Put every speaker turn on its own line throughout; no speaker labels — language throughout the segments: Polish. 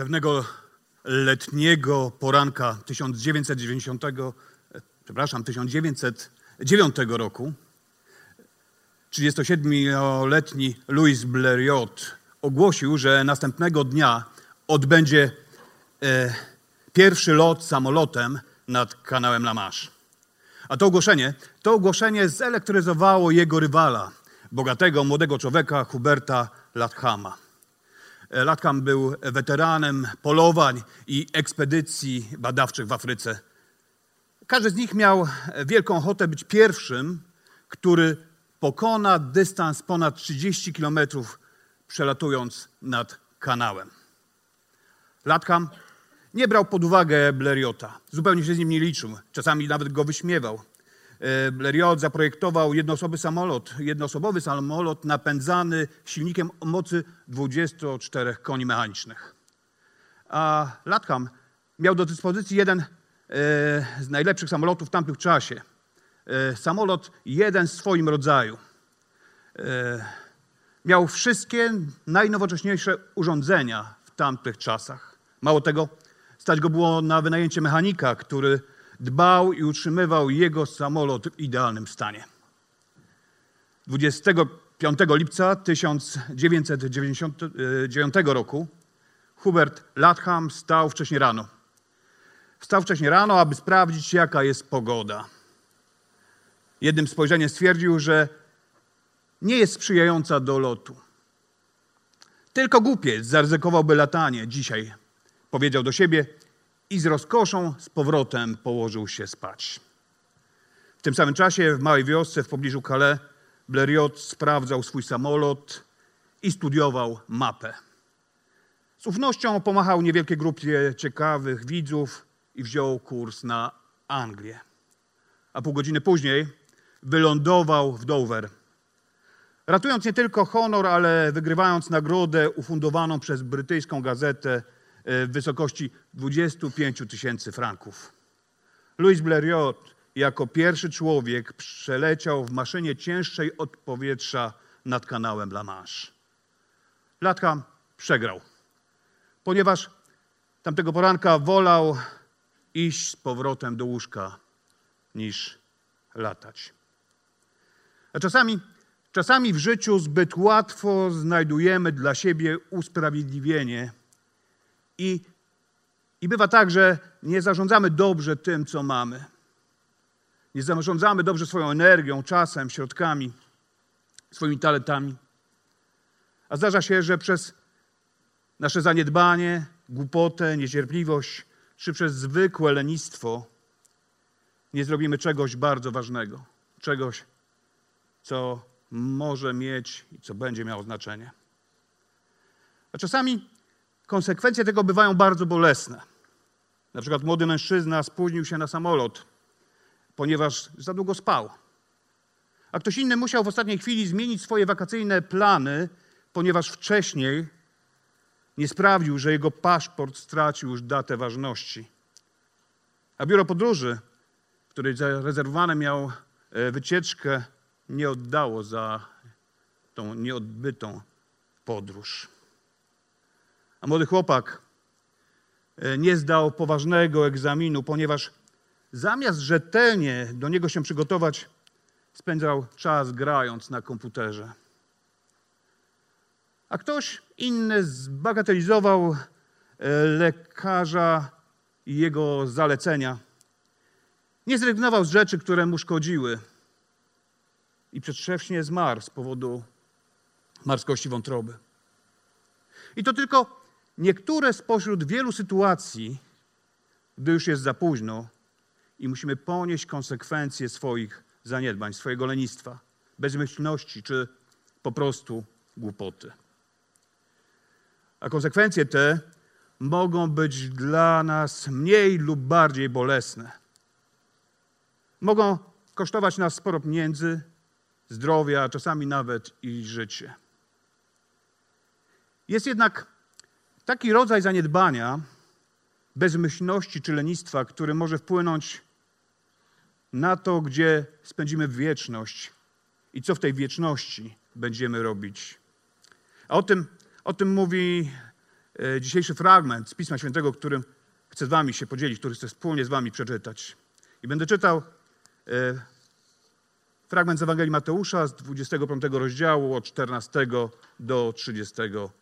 Pewnego letniego poranka 1990, e, przepraszam, 1909 roku 37-letni Louis Blériot ogłosił, że następnego dnia odbędzie e, pierwszy lot samolotem nad kanałem La Manche. A to ogłoszenie, to ogłoszenie zelektryzowało jego rywala, bogatego młodego człowieka Huberta Lathama. E, Latham był weteranem polowań i ekspedycji badawczych w Afryce. Każdy z nich miał wielką ochotę być pierwszym, który pokona dystans ponad 30 kilometrów, przelatując nad kanałem. Latham nie brał pod uwagę Blériota. Zupełnie się z nim nie liczył. Czasami nawet go wyśmiewał. E, Blériot zaprojektował jednoosobowy samolot, jednoosobowy samolot napędzany silnikiem o mocy 24 koni mechanicznych. A Latham miał do dyspozycji jeden e, z najlepszych samolotów w tamtym czasie. E, samolot jeden w swoim rodzaju. Miał wszystkie najnowocześniejsze urządzenia w tamtych czasach. Mało tego, stać go było na wynajęcie mechanika, który dbał i utrzymywał jego samolot w idealnym stanie. 25 lipca 1999 roku Hubert Latham stał wcześniej rano. Wstał wcześniej rano, aby sprawdzić, jaka jest pogoda. Jednym spojrzeniem stwierdził, że nie jest sprzyjająca do lotu. Tylko głupiec zaryzykowałby latanie dzisiaj, powiedział do siebie i z rozkoszą z powrotem położył się spać. W tym samym czasie w małej wiosce w pobliżu Calais Blériot sprawdzał swój samolot i studiował mapę. Z ufnością pomachał niewielkiej grupie ciekawych widzów i wziął kurs na Anglię. A pół godziny później wylądował w Dover. Ratując nie tylko honor, ale wygrywając nagrodę ufundowaną przez brytyjską gazetę w wysokości 25 tysięcy franków. Louis Blériot jako pierwszy człowiek przeleciał w maszynie cięższej od powietrza nad kanałem La Manche. Latham przegrał, ponieważ tamtego poranka wolał iść z powrotem do łóżka niż latać. A czasami, czasami w życiu zbyt łatwo znajdujemy dla siebie usprawiedliwienie i, I bywa tak, że nie zarządzamy dobrze tym, co mamy. Nie zarządzamy dobrze swoją energią, czasem, środkami, swoimi talentami. A zdarza się, że przez nasze zaniedbanie, głupotę, niecierpliwość, czy przez zwykłe lenistwo nie zrobimy czegoś bardzo ważnego, czegoś, co może mieć i co będzie miało znaczenie. A czasami Konsekwencje tego bywają bardzo bolesne. Na przykład młody mężczyzna spóźnił się na samolot, ponieważ za długo spał. A ktoś inny musiał w ostatniej chwili zmienić swoje wakacyjne plany, ponieważ wcześniej nie sprawdził, że jego paszport stracił już datę ważności. A biuro podróży, które zarezerwowane miał e, wycieczkę, nie oddało za tą nieodbytą podróż. A młody chłopak e, nie zdał poważnego egzaminu, ponieważ zamiast rzetelnie do niego się przygotować, spędzał czas grając na komputerze. A ktoś inny zbagatelizował e, lekarza i jego zalecenia. Nie zrezygnował z rzeczy, które mu szkodziły i przedwcześnie zmarł z powodu marskości wątroby. I to tylko niektóre spośród wielu sytuacji, gdy już jest za późno i musimy ponieść konsekwencje swoich zaniedbań, swojego lenistwa, bezmyślności czy po prostu głupoty. A konsekwencje te mogą być dla nas mniej lub bardziej bolesne. Mogą kosztować nas sporo pieniędzy, zdrowia, czasami nawet i życie. Jest jednak taki rodzaj zaniedbania, bezmyślności czy lenistwa, który może wpłynąć na to, gdzie spędzimy wieczność i co w tej wieczności będziemy robić. A o tym, o tym mówi e, dzisiejszy fragment z Pisma Świętego, którym chcę z Wami się podzielić, który chcę wspólnie z Wami przeczytać. I będę czytał e, fragment z Ewangelii Mateusza z 25 rozdziału od 14 do 30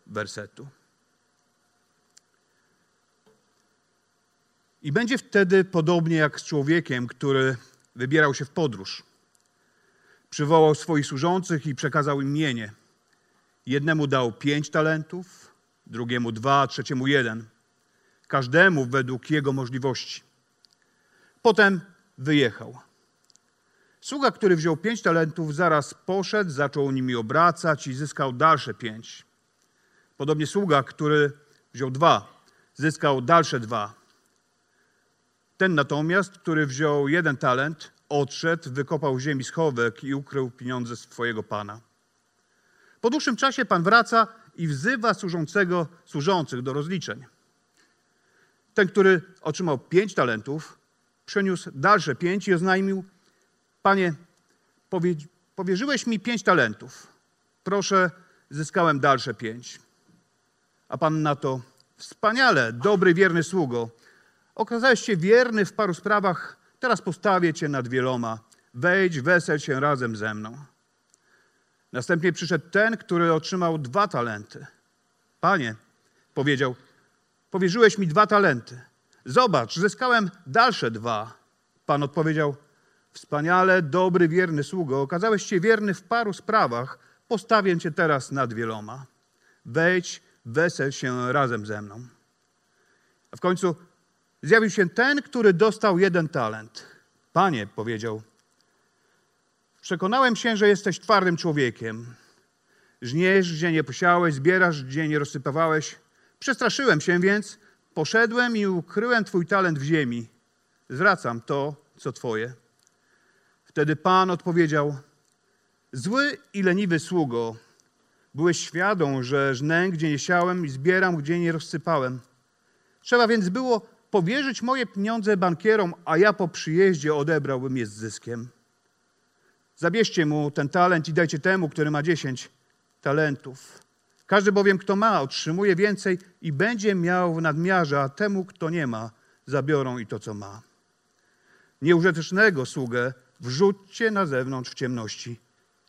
wersetu. I będzie wtedy podobnie jak z człowiekiem, który wybierał się w podróż. Przywołał swoich służących i przekazał im mienie. Jednemu dał pięć talentów, drugiemu dwa, trzeciemu jeden. Każdemu według jego możliwości. Potem wyjechał. Sługa, który wziął pięć talentów, zaraz poszedł, zaczął nimi obracać i zyskał dalsze pięć. Podobnie sługa, który wziął dwa, zyskał dalsze dwa. Ten natomiast, który wziął jeden talent, odszedł, wykopał w ziemi schowek i ukrył pieniądze swojego pana. Po dłuższym czasie pan wraca i wzywa służącego, służących do rozliczeń. Ten, który otrzymał pięć talentów, przeniósł dalsze pięć i oznajmił: Panie, powie, powierzyłeś mi pięć talentów. Proszę, zyskałem dalsze pięć. A pan na to: Wspaniale, dobry, wierny sługo. Okazałeś się wierny w paru sprawach, teraz postawię cię nad wieloma. Wejdź, wesel się razem ze mną. Następnie przyszedł ten, który otrzymał dwa talenty. Panie, powiedział, powierzyłeś mi dwa talenty. Zobacz, zyskałem dalsze dwa. Pan odpowiedział, wspaniale, dobry, wierny sługo, okazałeś się wierny w paru sprawach, postawię cię teraz nad wieloma. Wejdź, wesel się razem ze mną. A w końcu zjawił się ten, który dostał jeden talent. Panie, powiedział, przekonałem się, że jesteś twardym człowiekiem. Żniesz, gdzie nie posiałeś, zbierasz, gdzie nie rozsypywałeś. Przestraszyłem się więc, poszedłem i ukryłem twój talent w ziemi. Zwracam to, co twoje. Wtedy Pan odpowiedział, zły i leniwy sługo, byłeś świadom, że żnę, gdzie nie siałem i zbieram, gdzie nie rozsypałem. Trzeba więc było powierzyć moje pieniądze bankierom, a ja po przyjeździe odebrałbym je z zyskiem. Zabierzcie mu ten talent i dajcie temu, który ma dziesięć talentów. Każdy bowiem, kto ma, otrzymuje więcej i będzie miał w nadmiarze, a temu, kto nie ma, zabiorą i to, co ma. Nieużytecznego sługę wrzućcie na zewnątrz w ciemności.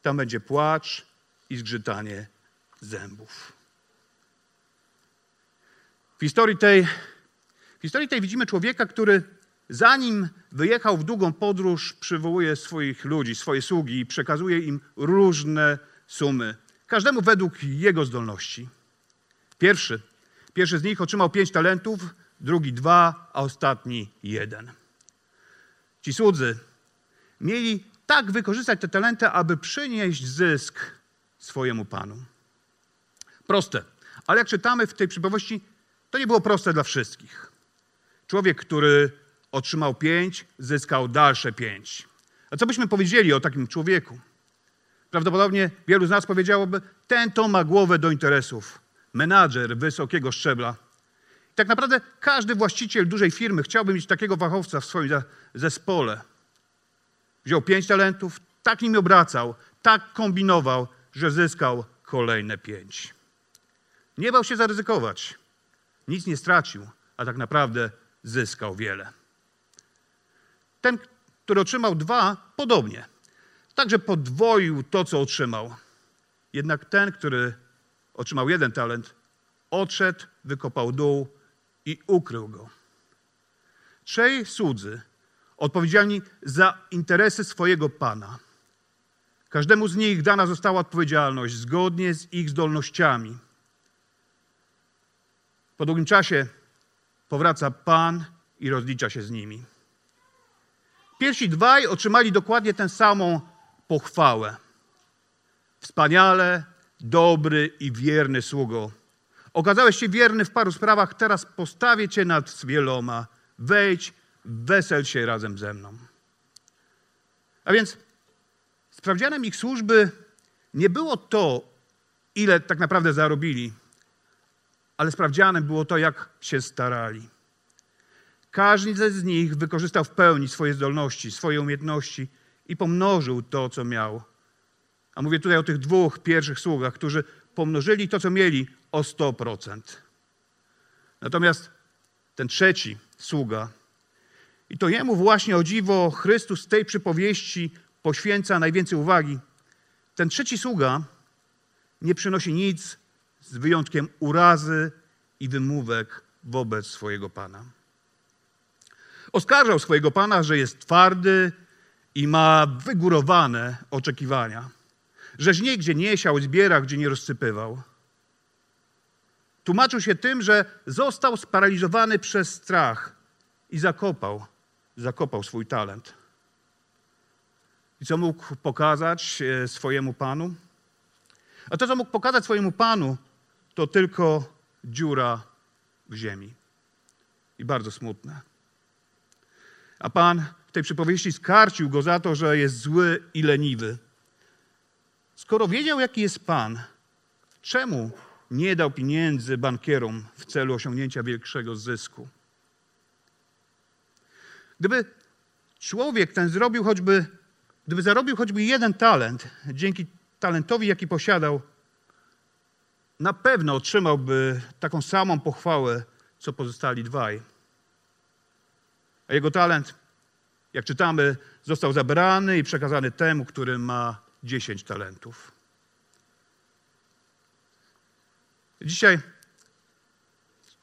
Tam będzie płacz i zgrzytanie zębów. W historii tej w historii tej widzimy człowieka, który zanim wyjechał w długą podróż, przywołuje swoich ludzi, swoje sługi i przekazuje im różne sumy. Każdemu według jego zdolności. Pierwszy, pierwszy z nich otrzymał pięć talentów, drugi dwa, a ostatni jeden. Ci słudzy mieli tak wykorzystać te talenty, aby przynieść zysk swojemu panu. Proste, ale jak czytamy w tej przypowieści, to nie było proste dla wszystkich. Człowiek, który otrzymał pięć, zyskał dalsze pięć. A co byśmy powiedzieli o takim człowieku? Prawdopodobnie wielu z nas powiedziałoby, ten to ma głowę do interesów. Menadżer wysokiego szczebla. I tak naprawdę każdy właściciel dużej firmy chciałby mieć takiego fachowca w swoim zespole. Wziął pięć talentów, tak nimi obracał, tak kombinował, że zyskał kolejne pięć. Nie bał się zaryzykować. Nic nie stracił, a tak naprawdę zyskał wiele. Ten, który otrzymał dwa, podobnie. Także podwoił to, co otrzymał. Jednak ten, który otrzymał jeden talent, odszedł, wykopał dół i ukrył go. Trzej słudzy odpowiedzialni za interesy swojego pana. Każdemu z nich dana została odpowiedzialność zgodnie z ich zdolnościami. Po długim czasie powraca Pan i rozlicza się z nimi. Pierwsi dwaj otrzymali dokładnie tę samą pochwałę. Wspaniale, dobry i wierny sługo. Okazałeś się wierny w paru sprawach, teraz postawię cię nad wieloma. Wejdź, wesel się razem ze mną. A więc sprawdzianem ich służby nie było to, ile tak naprawdę zarobili, ale sprawdzianem było to, jak się starali. Każdy z nich wykorzystał w pełni swoje zdolności, swoje umiejętności i pomnożył to, co miał. A mówię tutaj o tych dwóch pierwszych sługach, którzy pomnożyli to, co mieli o 100%. Natomiast ten trzeci sługa, i to jemu właśnie o dziwo Chrystus tej przypowieści poświęca najwięcej uwagi. Ten trzeci sługa nie przynosi nic z wyjątkiem urazy i wymówek wobec swojego pana. Oskarżał swojego pana, że jest twardy i ma wygórowane oczekiwania, żeś nigdzie nie siał, zbierał, gdzie nie rozsypywał. Tłumaczył się tym, że został sparaliżowany przez strach i zakopał, zakopał swój talent. I co mógł pokazać e, swojemu panu? A to, co mógł pokazać swojemu panu, to tylko dziura w ziemi. I bardzo smutne. A pan w tej przypowieści skarcił go za to, że jest zły i leniwy. Skoro wiedział, jaki jest pan, czemu nie dał pieniędzy bankierom w celu osiągnięcia większego zysku? Gdyby człowiek ten zrobił choćby, gdyby zarobił choćby jeden talent, dzięki talentowi, jaki posiadał, na pewno otrzymałby taką samą pochwałę, co pozostali dwaj. A jego talent, jak czytamy, został zabrany i przekazany temu, który ma dziesięć talentów. Dzisiaj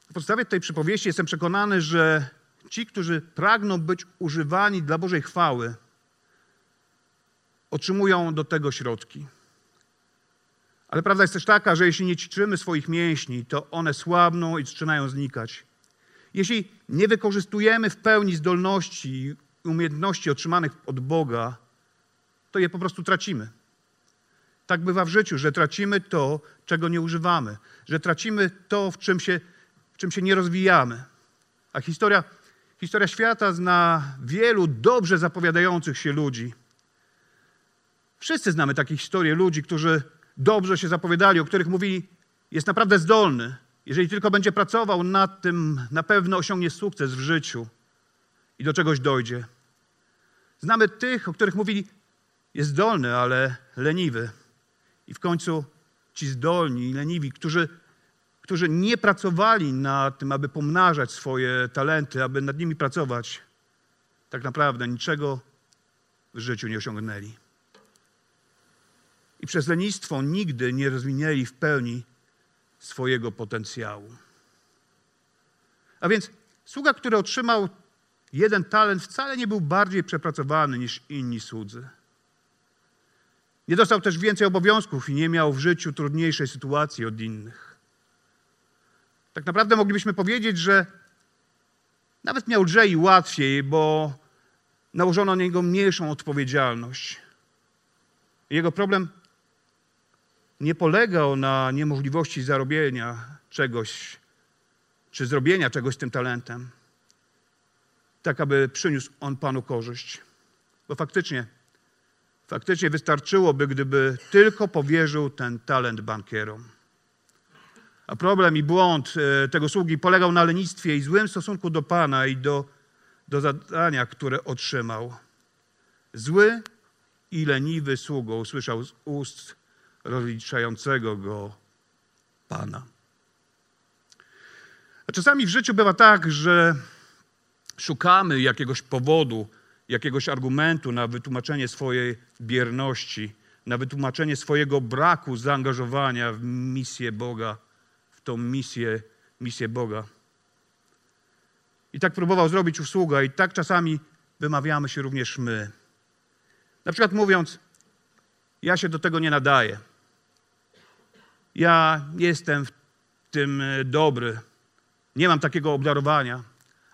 na podstawie tej przypowieści jestem przekonany, że ci, którzy pragną być używani dla Bożej chwały, otrzymują do tego środki. Ale prawda jest też taka, że jeśli nie ćwiczymy swoich mięśni, to one słabną i zaczynają znikać. Jeśli nie wykorzystujemy w pełni zdolności i umiejętności otrzymanych od Boga, to je po prostu tracimy. Tak bywa w życiu, że tracimy to, czego nie używamy, że tracimy to, w czym się, w czym się nie rozwijamy. A historia, historia świata zna wielu dobrze zapowiadających się ludzi. Wszyscy znamy takie historie ludzi, którzy dobrze się zapowiadali, o których mówili, jest naprawdę zdolny. Jeżeli tylko będzie pracował nad tym, na pewno osiągnie sukces w życiu i do czegoś dojdzie. Znamy tych, o których mówili, jest zdolny, ale leniwy. I w końcu ci zdolni i leniwi, którzy, którzy nie pracowali nad tym, aby pomnażać swoje talenty, aby nad nimi pracować, tak naprawdę niczego w życiu nie osiągnęli i przez lenistwo nigdy nie rozwinęli w pełni swojego potencjału. A więc sługa, który otrzymał jeden talent, wcale nie był bardziej przepracowany niż inni słudzy. Nie dostał też więcej obowiązków i nie miał w życiu trudniejszej sytuacji od innych. Tak naprawdę moglibyśmy powiedzieć, że nawet miał lżej i łatwiej, bo nałożono na niego mniejszą odpowiedzialność. Jego problem nie polegał na niemożliwości zarobienia czegoś, czy zrobienia czegoś z tym talentem, tak aby przyniósł on Panu korzyść. Bo faktycznie, faktycznie wystarczyłoby, gdyby tylko powierzył ten talent bankierom. A problem i błąd e, tego sługi polegał na lenistwie i złym stosunku do Pana i do, do zadania, które otrzymał. Zły i leniwy sługo usłyszał z ust rozliczającego go Pana. A czasami w życiu bywa tak, że szukamy jakiegoś powodu, jakiegoś argumentu na wytłumaczenie swojej bierności, na wytłumaczenie swojego braku zaangażowania w misję Boga, w tą misję, misję Boga. I tak próbował zrobić usługa, i tak czasami wymawiamy się również my. Na przykład mówiąc, ja się do tego nie nadaję ja jestem w tym e, dobry, nie mam takiego obdarowania,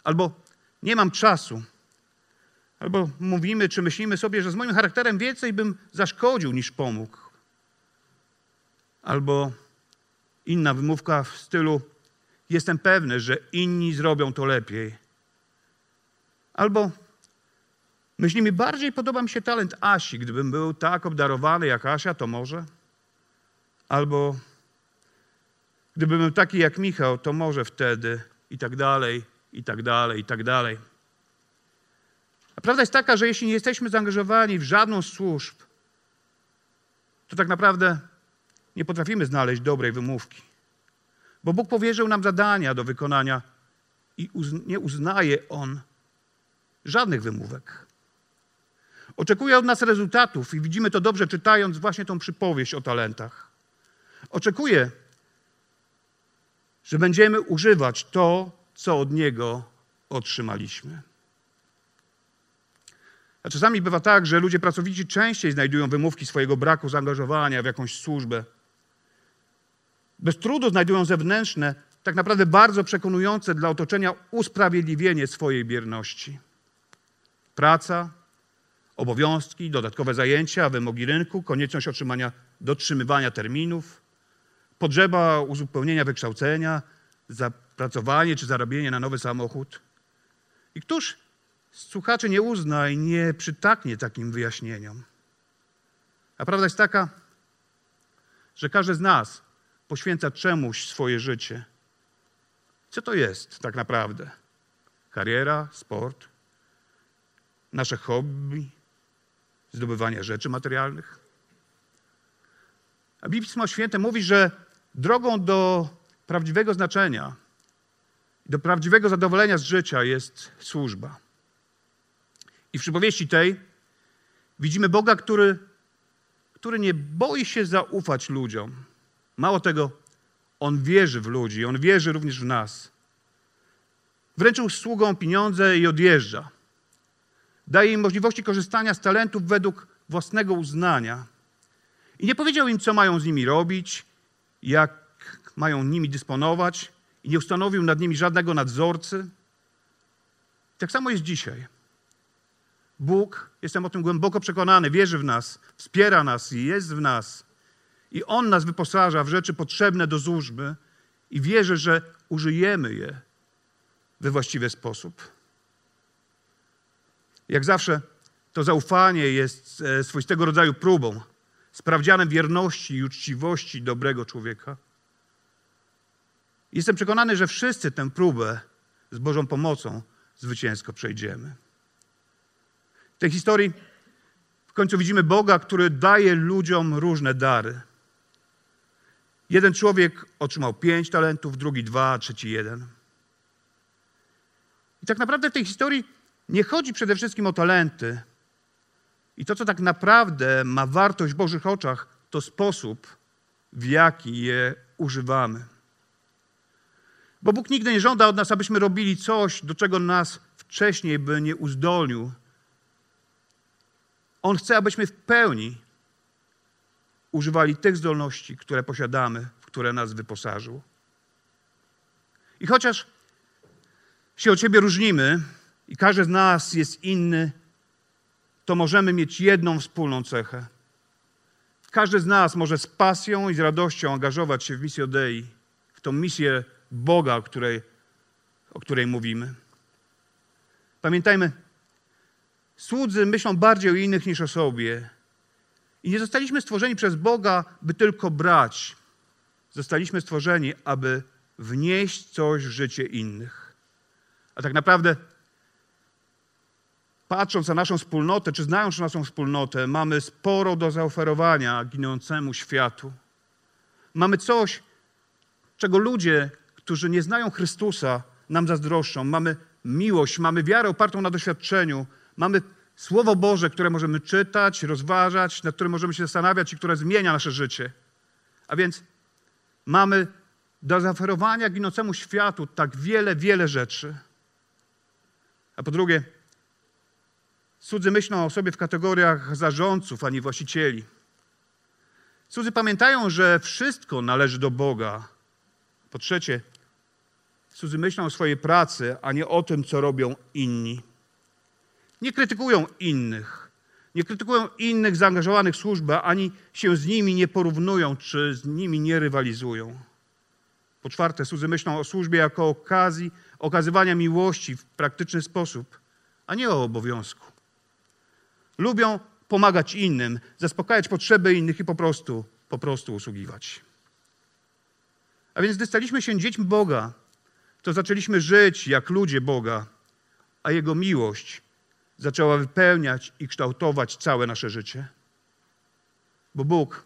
albo nie mam czasu, albo mówimy czy myślimy sobie, że z moim charakterem więcej bym zaszkodził niż pomógł. Albo inna wymówka w stylu: Jestem pewny, że inni zrobią to lepiej. Albo myślimy, bardziej podoba mi się talent Asi. Gdybym był tak obdarowany jak Asia, to może. Albo gdybym był taki jak Michał, to może wtedy i tak dalej, i tak dalej, i tak dalej. A prawda jest taka, że jeśli nie jesteśmy zaangażowani w żadną z służb, to tak naprawdę nie potrafimy znaleźć dobrej wymówki. Bo Bóg powierzył nam zadania do wykonania i nie uznaje On żadnych wymówek. Oczekuje od nas rezultatów i widzimy to dobrze czytając właśnie tą przypowieść o talentach. Oczekuje, że będziemy używać to, co od Niego otrzymaliśmy. A czasami bywa tak, że ludzie pracowici częściej znajdują wymówki swojego braku zaangażowania w jakąś służbę. Bez trudu znajdują zewnętrzne, tak naprawdę bardzo przekonujące dla otoczenia usprawiedliwienie swojej bierności. Praca, obowiązki, dodatkowe zajęcia, wymogi rynku, konieczność otrzymania, dotrzymywania terminów, potrzeba uzupełnienia wykształcenia, zapracowanie czy zarabienie na nowy samochód. I któż z słuchaczy nie uzna i nie przytaknie takim wyjaśnieniom? A prawda jest taka, że każdy z nas poświęca czemuś swoje życie. Co to jest tak naprawdę? Kariera, sport, nasze hobby, zdobywanie rzeczy materialnych? A Pismo Święte mówi, że drogą do prawdziwego znaczenia, do prawdziwego zadowolenia z życia jest służba. I w przypowieści tej widzimy Boga, który, który nie boi się zaufać ludziom. Mało tego, on wierzy w ludzi, on wierzy również w nas. Wręczył sługom pieniądze i odjeżdża. Daje im możliwości korzystania z talentów według własnego uznania. I nie powiedział im, co mają z nimi robić, jak mają nimi dysponować, i nie ustanowił nad nimi żadnego nadzorcy. Tak samo jest dzisiaj. Bóg, jestem o tym głęboko przekonany, wierzy w nas, wspiera nas i jest w nas. I On nas wyposaża w rzeczy potrzebne do służby i wierzy, że użyjemy je we właściwy sposób. Jak zawsze, to zaufanie jest e, swoistego rodzaju próbą, sprawdzianem wierności i uczciwości dobrego człowieka. Jestem przekonany, że wszyscy tę próbę z Bożą pomocą zwycięsko przejdziemy. W tej historii w końcu widzimy Boga, który daje ludziom różne dary. Jeden człowiek otrzymał pięć talentów, drugi dwa, trzeci jeden. I tak naprawdę w tej historii nie chodzi przede wszystkim o talenty. I to, co tak naprawdę ma wartość w Bożych oczach, to sposób, w jaki je używamy. Bo Bóg nigdy nie żąda od nas, abyśmy robili coś, do czego nas wcześniej by nie uzdolnił. On chce, abyśmy w pełni używali tych zdolności, które posiadamy, w które nas wyposażył. I chociaż się od siebie różnimy i każdy z nas jest inny, to możemy mieć jedną wspólną cechę. Każdy z nas może z pasją i z radością angażować się w misję Dei, w tą misję Boga, o której, o której mówimy. Pamiętajmy, słudzy myślą bardziej o innych niż o sobie. I nie zostaliśmy stworzeni przez Boga, by tylko brać. Zostaliśmy stworzeni, aby wnieść coś w życie innych. A tak naprawdę, patrząc na naszą wspólnotę, czy znając naszą wspólnotę, mamy sporo do zaoferowania ginącemu światu. Mamy coś, czego ludzie, którzy nie znają Chrystusa, nam zazdroszczą. Mamy miłość, mamy wiarę opartą na doświadczeniu, mamy Słowo Boże, które możemy czytać, rozważać, nad którym możemy się zastanawiać i które zmienia nasze życie. A więc mamy do zaoferowania ginącemu światu tak wiele, wiele rzeczy. A po drugie, cudzy myślą o sobie w kategoriach zarządców, a nie właścicieli. Cudzy pamiętają, że wszystko należy do Boga. Po trzecie, cudzy myślą o swojej pracy, a nie o tym, co robią inni. Nie krytykują innych, Nie krytykują innych zaangażowanych w służbę, ani się z nimi nie porównują, czy z nimi nie rywalizują. Po czwarte, słudzy myślą o służbie jako okazji okazywania miłości w praktyczny sposób, a nie o obowiązku. Lubią pomagać innym, zaspokajać potrzeby innych i po prostu, po prostu usługiwać. A więc gdy staliśmy się dziećmi Boga, to zaczęliśmy żyć jak ludzie Boga, a Jego miłość zaczęła wypełniać i kształtować całe nasze życie. Bo Bóg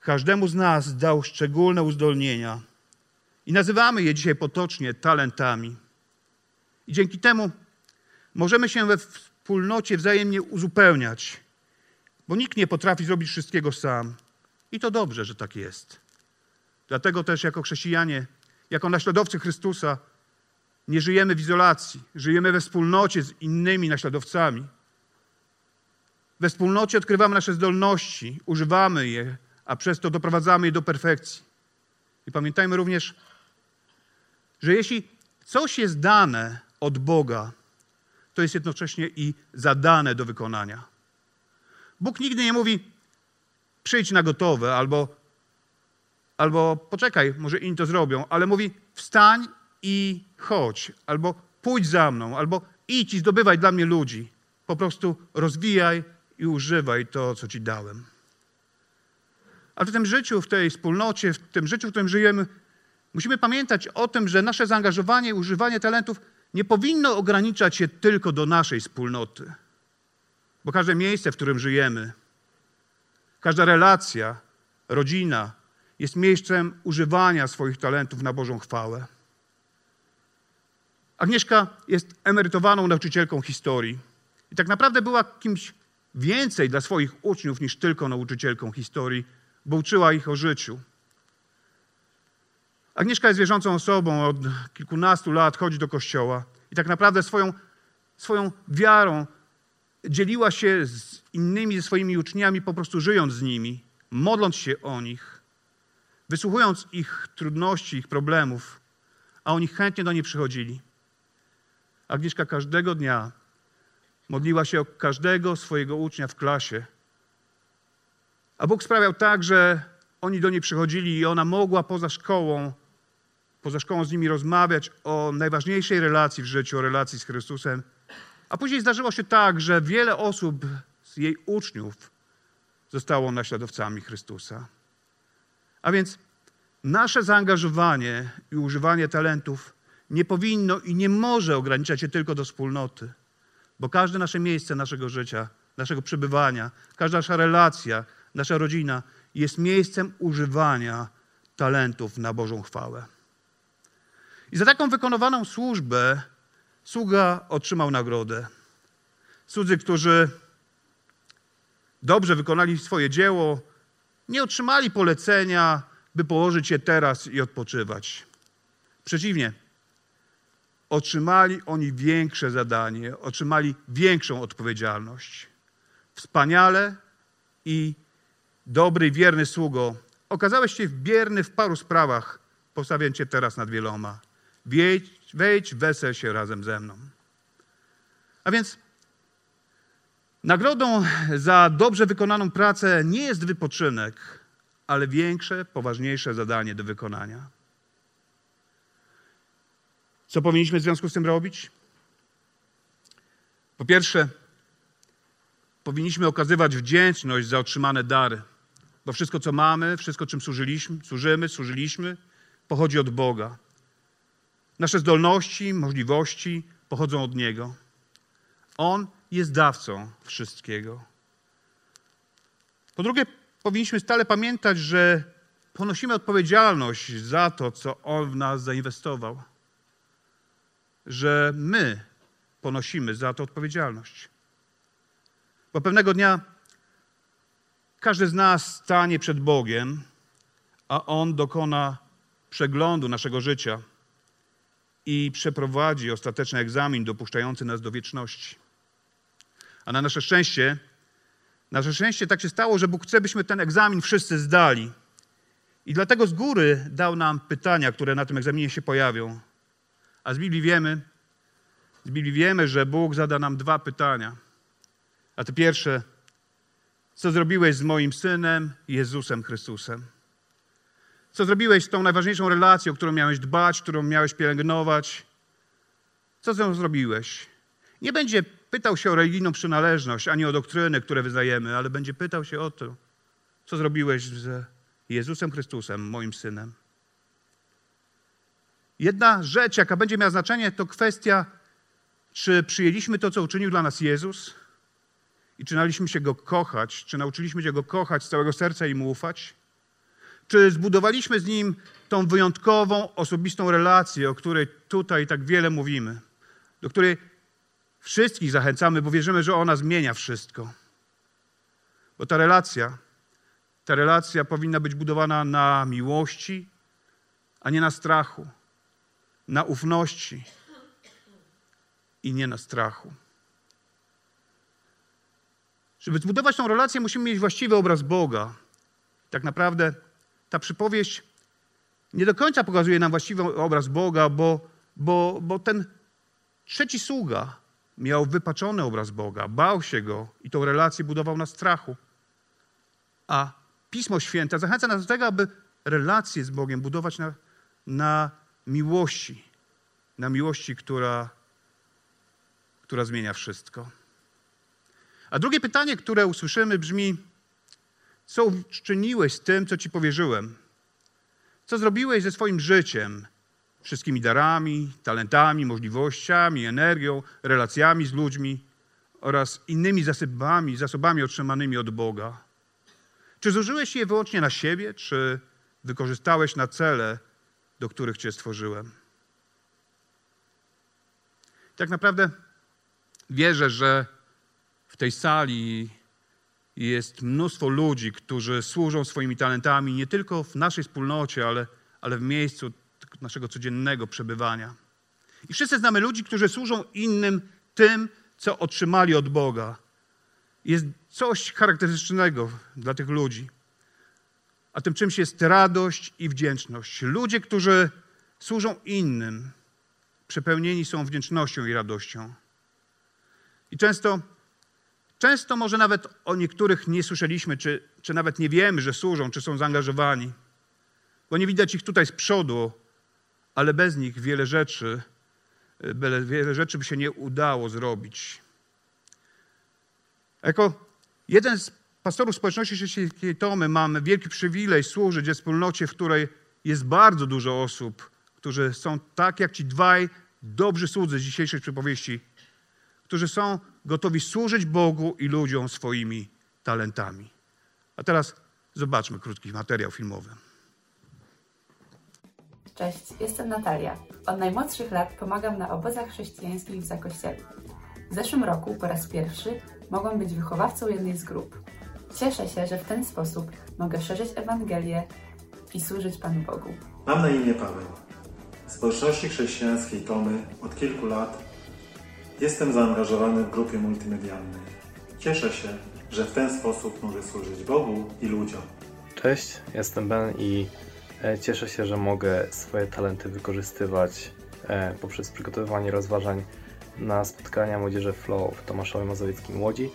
każdemu z nas dał szczególne uzdolnienia i nazywamy je dzisiaj potocznie talentami. I dzięki temu możemy się we wspólnocie wzajemnie uzupełniać, bo nikt nie potrafi zrobić wszystkiego sam. I to dobrze, że tak jest. Dlatego też jako chrześcijanie, jako naśladowcy Chrystusa, nie żyjemy w izolacji, żyjemy we wspólnocie z innymi naśladowcami. We wspólnocie odkrywamy nasze zdolności, używamy je, a przez to doprowadzamy je do perfekcji. I pamiętajmy również, że jeśli coś jest dane od Boga, to jest jednocześnie i zadane do wykonania. Bóg nigdy nie mówi, przyjdź na gotowe, albo, albo poczekaj, może inni to zrobią, ale mówi, wstań i chodź, albo pójdź za mną, albo idź i zdobywaj dla mnie ludzi. Po prostu rozwijaj i używaj to, co ci dałem. Ale w tym życiu, w tej wspólnocie, w tym życiu, w którym żyjemy, musimy pamiętać o tym, że nasze zaangażowanie używanie talentów nie powinno ograniczać się tylko do naszej wspólnoty. Bo każde miejsce, w którym żyjemy, każda relacja, rodzina jest miejscem używania swoich talentów na Bożą chwałę. Agnieszka jest emerytowaną nauczycielką historii i tak naprawdę była kimś więcej dla swoich uczniów niż tylko nauczycielką historii, bo uczyła ich o życiu. Agnieszka jest wierzącą osobą, od kilkunastu lat chodzi do kościoła i tak naprawdę swoją, swoją wiarą dzieliła się z innymi, ze swoimi uczniami, po prostu żyjąc z nimi, modląc się o nich, wysłuchując ich trudności, ich problemów, a oni chętnie do niej przychodzili. Agnieszka każdego dnia modliła się o każdego swojego ucznia w klasie. A Bóg sprawiał tak, że oni do niej przychodzili i ona mogła poza szkołą, poza szkołą z nimi rozmawiać o najważniejszej relacji w życiu, o relacji z Chrystusem. A później zdarzyło się tak, że wiele osób z jej uczniów zostało naśladowcami Chrystusa. A więc nasze zaangażowanie i używanie talentów nie powinno i nie może ograniczać się tylko do wspólnoty, bo każde nasze miejsce naszego życia, naszego przebywania, każda nasza relacja, nasza rodzina jest miejscem używania talentów na Bożą chwałę. I za taką wykonywaną służbę sługa otrzymał nagrodę. Cudzy, którzy dobrze wykonali swoje dzieło, nie otrzymali polecenia, by położyć je teraz i odpoczywać. Przeciwnie, otrzymali oni większe zadanie, otrzymali większą odpowiedzialność. Wspaniale i dobry, wierny sługo, okazałeś się bierny w paru sprawach, postawię cię teraz nad wieloma. Wejdź, wejdź, wesel się razem ze mną. A więc nagrodą za dobrze wykonaną pracę nie jest wypoczynek, ale większe, poważniejsze zadanie do wykonania. Co powinniśmy w związku z tym robić? Po pierwsze, powinniśmy okazywać wdzięczność za otrzymane dary, bo wszystko, co mamy, wszystko, czym służyliśmy, służymy, służyliśmy, pochodzi od Boga. Nasze zdolności, możliwości pochodzą od Niego. On jest dawcą wszystkiego. Po drugie, powinniśmy stale pamiętać, że ponosimy odpowiedzialność za to, co On w nas zainwestował że my ponosimy za to odpowiedzialność. Bo pewnego dnia każdy z nas stanie przed Bogiem, a On dokona przeglądu naszego życia i przeprowadzi ostateczny egzamin dopuszczający nas do wieczności. A na nasze szczęście, nasze szczęście tak się stało, że Bóg chce, byśmy ten egzamin wszyscy zdali. I dlatego z góry dał nam pytania, które na tym egzaminie się pojawią. A z Biblii wiemy, z Biblii wiemy, że Bóg zada nam dwa pytania. A to pierwsze, co zrobiłeś z moim synem, Jezusem Chrystusem? Co zrobiłeś z tą najważniejszą relacją, którą miałeś dbać, którą miałeś pielęgnować? Co z nią zrobiłeś? Nie będzie pytał się o religijną przynależność, ani o doktryny, które wyznajemy, ale będzie pytał się o to, co zrobiłeś z Jezusem Chrystusem, moim synem. Jedna rzecz, jaka będzie miała znaczenie, to kwestia, czy przyjęliśmy to, co uczynił dla nas Jezus i czy nauczyliśmy się Go kochać, czy nauczyliśmy się Go kochać z całego serca i Mu ufać, czy zbudowaliśmy z Nim tą wyjątkową, osobistą relację, o której tutaj tak wiele mówimy, do której wszystkich zachęcamy, bo wierzymy, że ona zmienia wszystko. Bo ta relacja, ta relacja powinna być budowana na miłości, a nie na strachu, na ufności i nie na strachu. Żeby zbudować tą relację, musimy mieć właściwy obraz Boga. Tak naprawdę ta przypowieść nie do końca pokazuje nam właściwy obraz Boga, bo, bo, bo ten trzeci sługa miał wypaczony obraz Boga, bał się go i tą relację budował na strachu. A Pismo Święte zachęca nas do tego, aby relację z Bogiem budować na, na miłości, na miłości, która, która zmienia wszystko. A drugie pytanie, które usłyszymy, brzmi: Co uczyniłeś z tym, co ci powierzyłem? Co zrobiłeś ze swoim życiem? Wszystkimi darami, talentami, możliwościami, energią, relacjami z ludźmi oraz innymi zasobami, zasobami otrzymanymi od Boga. Czy zużyłeś je wyłącznie na siebie, czy wykorzystałeś na cele, do których Cię stworzyłem? Tak naprawdę wierzę, że w tej sali jest mnóstwo ludzi, którzy służą swoimi talentami nie tylko w naszej wspólnocie, ale, ale w miejscu naszego codziennego przebywania. I wszyscy znamy ludzi, którzy służą innym tym, co otrzymali od Boga. Jest coś charakterystycznego dla tych ludzi. A tym czymś jest radość i wdzięczność. Ludzie, którzy służą innym, przepełnieni są wdzięcznością i radością. I często, często może nawet o niektórych nie słyszeliśmy, czy, czy nawet nie wiemy, że służą, czy są zaangażowani, bo nie widać ich tutaj z przodu, ale bez nich wiele rzeczy, wiele rzeczy by się nie udało zrobić. Jako jeden z pastorów społeczności chrześcijańskiej Tomy mam wielki przywilej służyć we wspólnocie, w której jest bardzo dużo osób, którzy są tak jak ci dwaj dobrzy słudzy z dzisiejszej przypowieści, którzy są gotowi służyć Bogu i ludziom swoimi talentami. A teraz zobaczmy krótki materiał filmowy.
Cześć, jestem Natalia. Od najmłodszych lat pomagam na obozach chrześcijańskich w Zakościelu. W zeszłym roku po raz pierwszy mogłam być wychowawcą jednej z grup. Cieszę się, że w ten sposób mogę szerzyć Ewangelię i służyć Panu Bogu.
Mam na imię Paweł. W społeczności chrześcijańskiej Tomy od kilku lat jestem zaangażowany w grupie multimedialnej. Cieszę się, że w ten sposób mogę służyć Bogu i ludziom.
Cześć, jestem Ben i e, cieszę się, że mogę swoje talenty wykorzystywać e, poprzez przygotowywanie rozważań na spotkania młodzieży Flow w Tomaszowie Mazowieckim Łodzi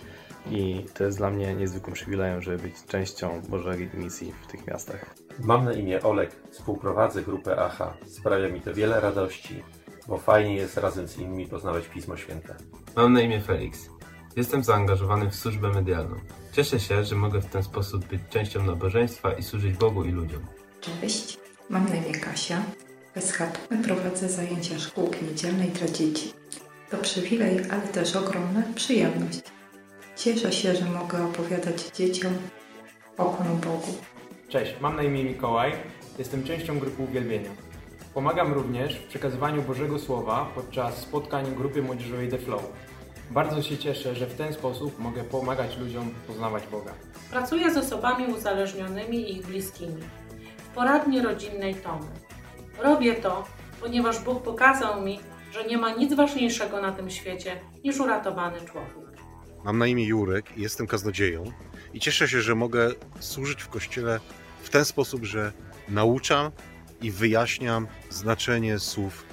i to jest dla mnie niezwykłym przywilejem, żeby być częścią Bożej misji w tych miastach.
Mam na imię Olek, współprowadzę grupę AHA. Sprawia mi to wiele radości, bo fajnie jest razem z innymi poznawać Pismo Święte.
Mam na imię Felix. Jestem zaangażowany w służbę medialną. Cieszę się, że mogę w ten sposób być częścią nabożeństwa i służyć Bogu i ludziom.
Cześć, mam na imię Kasia. Bez chaty prowadzę zajęcia szkółki niedzielnej dla dzieci. To przywilej, ale też ogromna przyjemność. Cieszę się, że mogę opowiadać dzieciom o Panu Bogu.
Cześć, mam na imię Mikołaj, jestem częścią grupy uwielbienia. Pomagam również w przekazywaniu Bożego Słowa podczas spotkań grupy młodzieżowej The Flow. Bardzo się cieszę, że w ten sposób mogę pomagać ludziom poznawać Boga.
Pracuję z osobami uzależnionymi i ich bliskimi w poradni rodzinnej Tomy. Robię to, ponieważ Bóg pokazał mi, że nie ma nic ważniejszego na tym świecie niż uratowany człowiek.
Mam na imię Jurek i jestem kaznodzieją i cieszę się, że mogę służyć w kościele w ten sposób, że nauczam i wyjaśniam znaczenie słów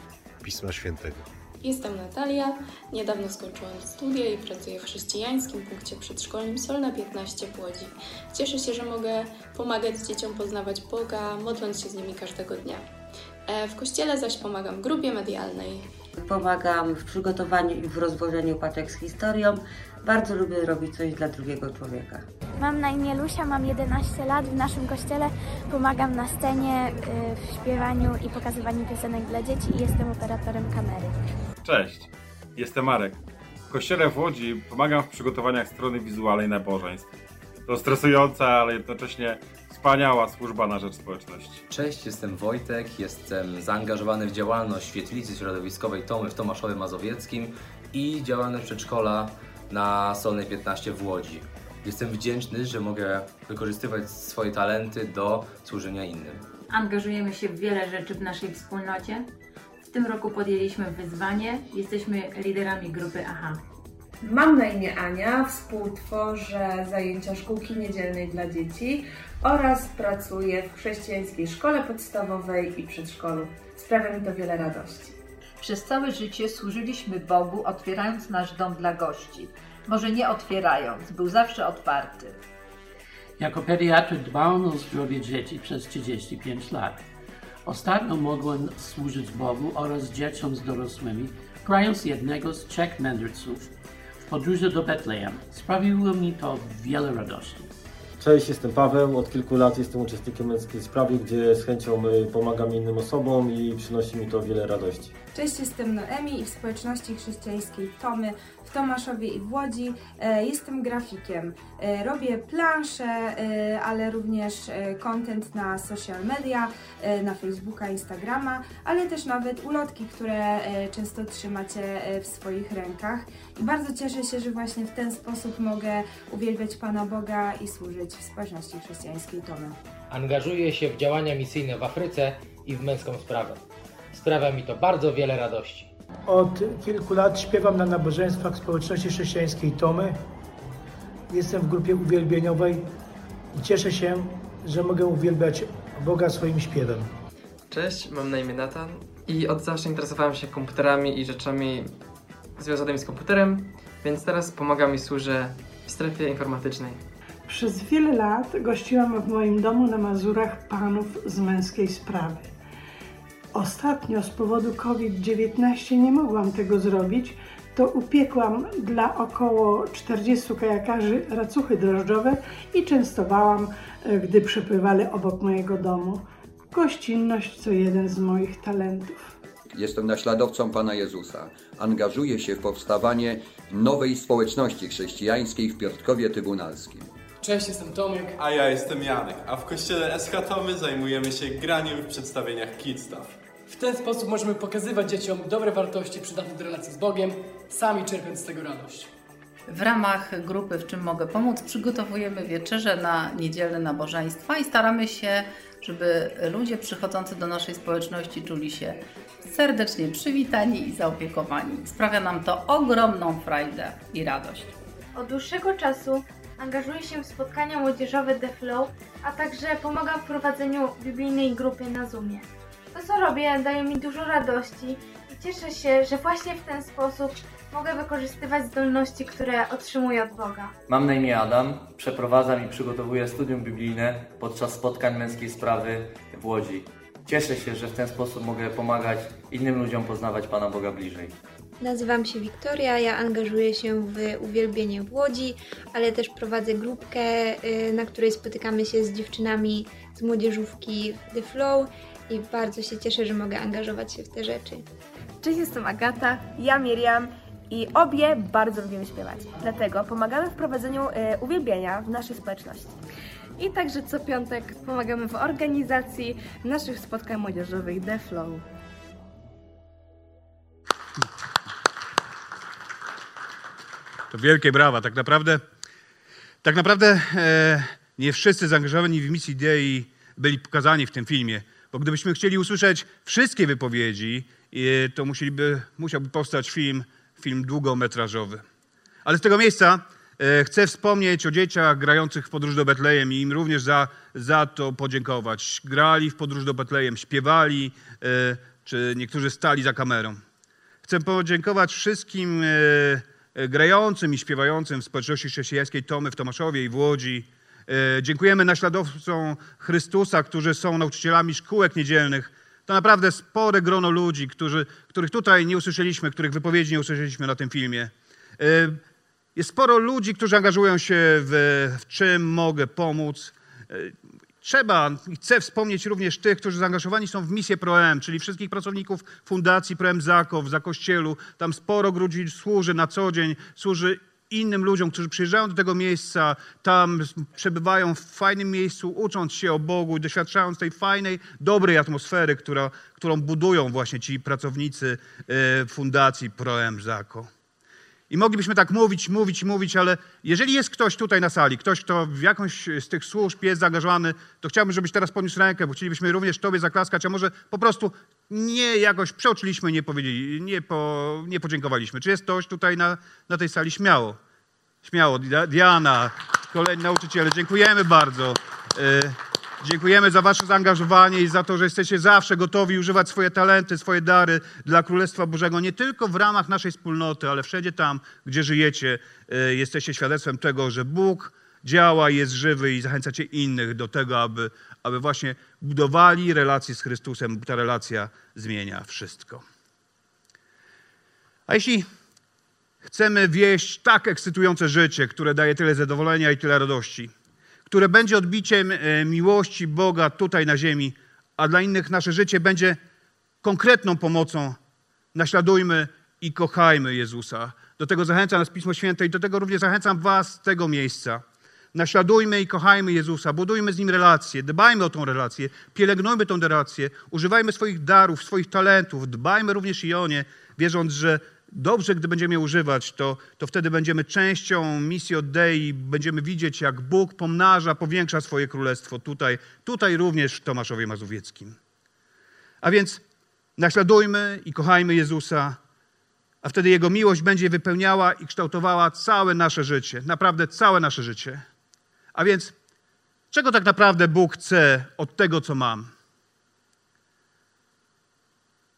Pisma Świętego.
Jestem Natalia, niedawno skończyłam studia i pracuję w chrześcijańskim punkcie przedszkolnym Solna 15 w Łodzi. Cieszę się, że mogę pomagać dzieciom poznawać Boga, modląc się z nimi każdego dnia. E, W kościele zaś pomagam grupie medialnej.
Pomagam w przygotowaniu i w rozwożeniu paczek z historią. Bardzo lubię robić coś dla drugiego człowieka.
Mam na imię Lusia, mam 11 lat. W naszym kościele pomagam na scenie y, w śpiewaniu i pokazywaniu piosenek dla dzieci i jestem operatorem kamery.
Cześć, jestem Marek. W kościele w Łodzi pomagam w przygotowaniach strony wizualnej nabożeństw. To stresująca, ale jednocześnie wspaniała służba na rzecz społeczności.
Cześć, jestem Wojtek, jestem zaangażowany w działalność Świetlicy Środowiskowej Tomy w Tomaszowie Mazowieckim i działalność przedszkola na Solnej 15 w Łodzi. Jestem wdzięczny, że mogę wykorzystywać swoje talenty do służenia innym.
Angażujemy się w wiele rzeczy w naszej wspólnocie. W tym roku podjęliśmy wyzwanie. Jesteśmy liderami grupy AHA.
Mam na imię Ania, współtworzę zajęcia szkółki niedzielnej dla dzieci oraz pracuję w chrześcijańskiej szkole podstawowej i przedszkolu. Sprawia mi to wiele radości.
Przez całe życie służyliśmy Bogu, otwierając nasz dom dla gości. Może nie otwierając, był zawsze otwarty.
Jako pediatra dbałem o zdrowie dzieci przez 35 lat. Ostatnio mogłem służyć Bogu oraz dzieciom z dorosłymi, grając jednego z trzech mędrców w podróży do Betlejem. Sprawiło mi to wiele radości.
Cześć, jestem Paweł. Od kilku lat jestem uczestnikiem męskiej sprawy, gdzie z chęcią y, pomagam innym osobom i przynosi mi to wiele radości.
Cześć, jestem Noemi i w społeczności chrześcijańskiej Tomy w Tomaszowie i w Łodzi. E, Jestem grafikiem. E, Robię plansze, e, ale również content na social media, na Facebooka, Instagrama, ale też nawet ulotki, które często trzymacie w swoich rękach. I bardzo cieszę się, że właśnie w ten sposób mogę uwielbiać Pana Boga i służyć w społeczności chrześcijańskiej Tomy.
Angażuję się w działania misyjne w Afryce i w męską sprawę. Sprawia mi to bardzo wiele radości.
Od kilku lat śpiewam na nabożeństwach społeczności chrześcijańskiej Tomy. Jestem w grupie uwielbieniowej i cieszę się, że mogę uwielbiać Boga swoim śpiewem.
Cześć, mam na imię Nathan i od zawsze interesowałem się komputerami i rzeczami związanymi z komputerem, więc teraz pomagam i służę w strefie informatycznej.
Przez wiele lat gościłam w moim domu na Mazurach panów z męskiej sprawy. Ostatnio z powodu COVID-19 nie mogłam tego zrobić, to upiekłam dla około 40 kajakarzy racuchy drożdżowe i częstowałam, e, gdy przepływali obok mojego domu. Gościnność to jeden z moich talentów.
Jestem naśladowcą Pana Jezusa. Angażuję się w powstawanie nowej społeczności chrześcijańskiej w Piotkowie Trybunalskim.
Cześć, jestem Tomek.
A ja jestem Janek, a w kościele SH Tomy zajmujemy się graniem w przedstawieniach Kid Stuff.
W ten sposób możemy pokazywać dzieciom dobre wartości przydatne do relacji z Bogiem, sami czerpiąc z tego radość.
W ramach grupy W czym mogę pomóc przygotowujemy wieczerze na niedzielne nabożeństwa i staramy się, żeby ludzie przychodzący do naszej społeczności czuli się serdecznie przywitani i zaopiekowani. Sprawia nam to ogromną frajdę i radość.
Od dłuższego czasu angażuję się w spotkania młodzieżowe The Flow, a także pomagam w prowadzeniu biblijnej grupy na Zoomie. To co robię daje mi dużo radości i cieszę się, że właśnie w ten sposób mogę wykorzystywać zdolności, które otrzymuję od Boga.
Mam na imię Adam, przeprowadzam i przygotowuję studium biblijne podczas spotkań męskiej sprawy w Łodzi. Cieszę się, że w ten sposób mogę pomagać innym ludziom poznawać Pana Boga bliżej.
Nazywam się Wiktoria, ja angażuję się w uwielbienie w Łodzi, ale też prowadzę grupkę, y, na której spotykamy się z dziewczynami z młodzieżówki The Flow i bardzo się cieszę, że mogę angażować się w te rzeczy.
Cześć, jestem Agata, ja Miriam i obie bardzo lubimy śpiewać. Dlatego pomagamy w prowadzeniu e, uwielbienia w naszej społeczności. I także co piątek pomagamy w organizacji naszych spotkań młodzieżowych The Flow.
To wielkie brawa. Tak naprawdę, tak naprawdę e, nie wszyscy zaangażowani w misji idei byli pokazani w tym filmie, bo gdybyśmy chcieli usłyszeć wszystkie wypowiedzi, to musieliby, musiałby powstać film, film długometrażowy. Ale z tego miejsca e, chcę wspomnieć o dzieciach grających w Podróż do Betlejem i im również za, za to podziękować. Grali w Podróż do Betlejem, śpiewali, e, czy niektórzy stali za kamerą. Chcę podziękować wszystkim e, grającym i śpiewającym w społeczności chrześcijańskiej Tomy w Tomaszowie i w Łodzi. E, Dziękujemy naśladowcom Chrystusa, którzy są nauczycielami szkółek niedzielnych. To naprawdę spore grono ludzi, którzy, których tutaj nie usłyszeliśmy, których wypowiedzi nie usłyszeliśmy na tym filmie. E, Jest sporo ludzi, którzy angażują się w, w czym mogę pomóc. E, Trzeba i chcę wspomnieć również tych, którzy zaangażowani są w misję ProM, czyli wszystkich pracowników Fundacji ProM Zakow, za Kościelu. Tam sporo ludzi służy na co dzień, służy innym ludziom, którzy przyjeżdżają do tego miejsca, tam przebywają w fajnym miejscu, ucząc się o Bogu i doświadczając tej fajnej, dobrej atmosfery, która, którą budują właśnie ci pracownicy e, Fundacji ProM Zako. I moglibyśmy tak mówić, mówić, mówić, ale jeżeli jest ktoś tutaj na sali, ktoś, kto w jakąś z tych służb jest zaangażowany, to chciałbym, żebyś teraz podniósł rękę, bo chcielibyśmy również Tobie zaklaskać, a może po prostu nie jakoś przeoczyliśmy, nie powiedzieli, nie, po, nie podziękowaliśmy. Czy jest ktoś tutaj na, na tej sali? Śmiało. Śmiało. Dia- Diana, kolejni nauczyciele, dziękujemy bardzo. Dziękujemy za Wasze zaangażowanie i za to, że jesteście zawsze gotowi używać swoje talenty, swoje dary dla Królestwa Bożego, nie tylko w ramach naszej wspólnoty, ale wszędzie tam, gdzie żyjecie, e, jesteście świadectwem tego, że Bóg działa, jest żywy i zachęcacie innych do tego, aby, aby właśnie budowali relacje z Chrystusem, ta relacja zmienia wszystko. A jeśli chcemy wieść tak ekscytujące życie, które daje tyle zadowolenia i tyle radości, które będzie odbiciem e, miłości Boga tutaj na ziemi, a dla innych nasze życie będzie konkretną pomocą. Naśladujmy i kochajmy Jezusa. Do tego zachęca nas Pismo Święte i do tego również zachęcam Was z tego miejsca. Naśladujmy i kochajmy Jezusa, budujmy z Nim relacje, dbajmy o tą relację, pielęgnujmy tą relację, używajmy swoich darów, swoich talentów, dbajmy również i o nie, wierząc, że dobrze, gdy będziemy je używać, to, to wtedy będziemy częścią misji Dei, będziemy widzieć, jak Bóg pomnaża, powiększa swoje królestwo tutaj, tutaj również w Tomaszowie Mazowieckim. A więc naśladujmy i kochajmy Jezusa, a wtedy Jego miłość będzie wypełniała i kształtowała całe nasze życie, naprawdę całe nasze życie. A więc czego tak naprawdę Bóg chce od tego, co mam?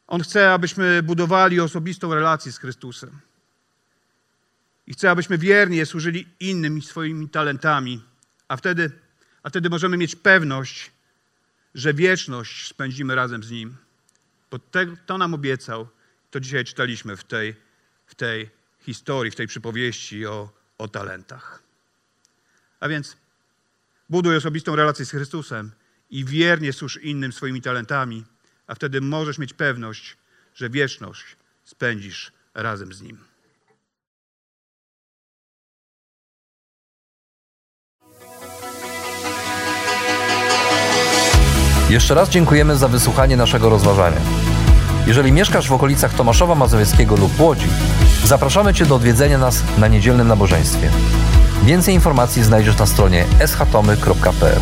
On chce, abyśmy budowali osobistą relację z Chrystusem. I chce, abyśmy wiernie służyli innym swoimi talentami, a wtedy, a wtedy możemy mieć pewność, że wieczność spędzimy razem z Nim. Bo te, to nam obiecał, to dzisiaj czytaliśmy w tej, w tej historii, w tej przypowieści o, o talentach. A więc buduj osobistą relację z Chrystusem i wiernie służ innym swoimi talentami, a wtedy możesz mieć pewność, że wieczność spędzisz razem z Nim.
Jeszcze raz dziękujemy za wysłuchanie naszego rozważania. Jeżeli mieszkasz w okolicach Tomaszowa Mazowieckiego lub Łodzi, zapraszamy Cię do odwiedzenia nas na niedzielnym nabożeństwie. Więcej informacji znajdziesz na stronie schatomy.pl.